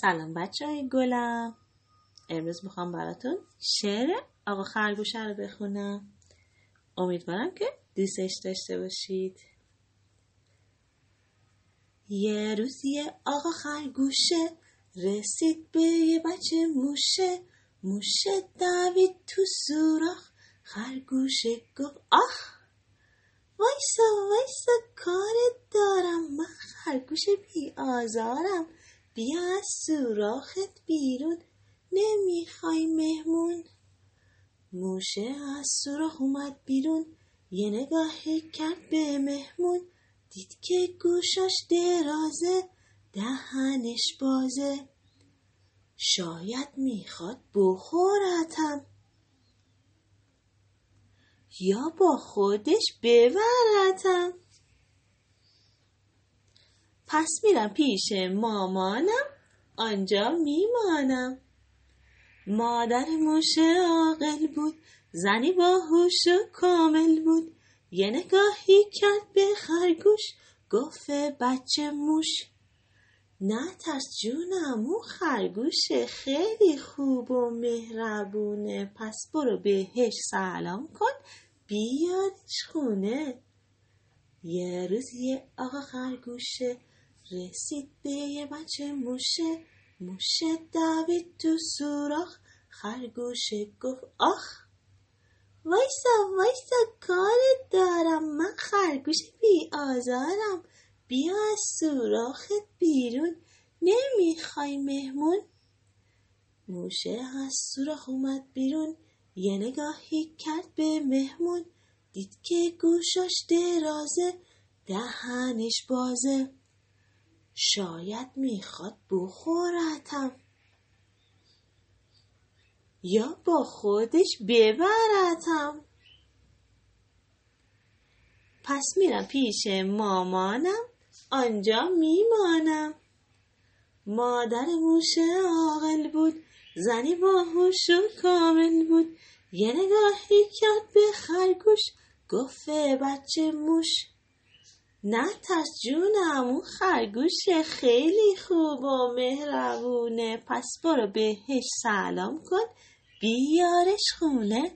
سلام بچه های گلم. امروز می‌خوام براتون شعر آقا خرگوشه رو بخونم. امیدوارم که دوستش داشته باشید. یه روزی آقا خرگوشه رسید به یه بچه موشه. موشه دوید تو سوراخ. خرگوشه گفت آخ وایسا وایسا کارت دارم. من خرگوش بی آزارم بیا از سوراخت بیرون. نمی‌خوای مهمون. موشه از سوراخ اومد بیرون. یه نگاه کرد به مهمون. دید که گوشاش درازه دهنش بازه. شاید می‌خواد بخورتم یا با خودش ببرتم پس میرم پیش مامانم. آنجا میمانم. مادر موشه عاقل بود. زنی باهوش و کامل بود. یه نگاهی کرد به خرگوش. گفت بچه موش نه ترس جونم اون خرگوش خیلی خوب و مهربونه. پس برو بهش سلام کن بیادش خونه. یه روز یه آقا خرگوشه رسید یه بچه موشه موشه دوید تو سوراخ خرگوشه گفت آخ وایسا وایسا کارت دارم من خرگوش بی آزارم بیا از سوراخت بیرون نمی‌خوای مهمون؟ موشه از سوراخ اومد بیرون یه نگاهی کرد به مهمون دید که گوشاش درازه دهنش بازه. شاید می‌خواد بخورتم. یا با خودش ببرتم. پس میرم پیش مامانم آنجا میمانم. مادر موشه عاقل بود زنی باهوش و کامل بود. یه نگاهی کرد به خرگوش گفت بچه موش نه ترس جونم اون خرگوش خیلی خوب و مهربونه. پس برو بهش سلام کن. بیارش خونه.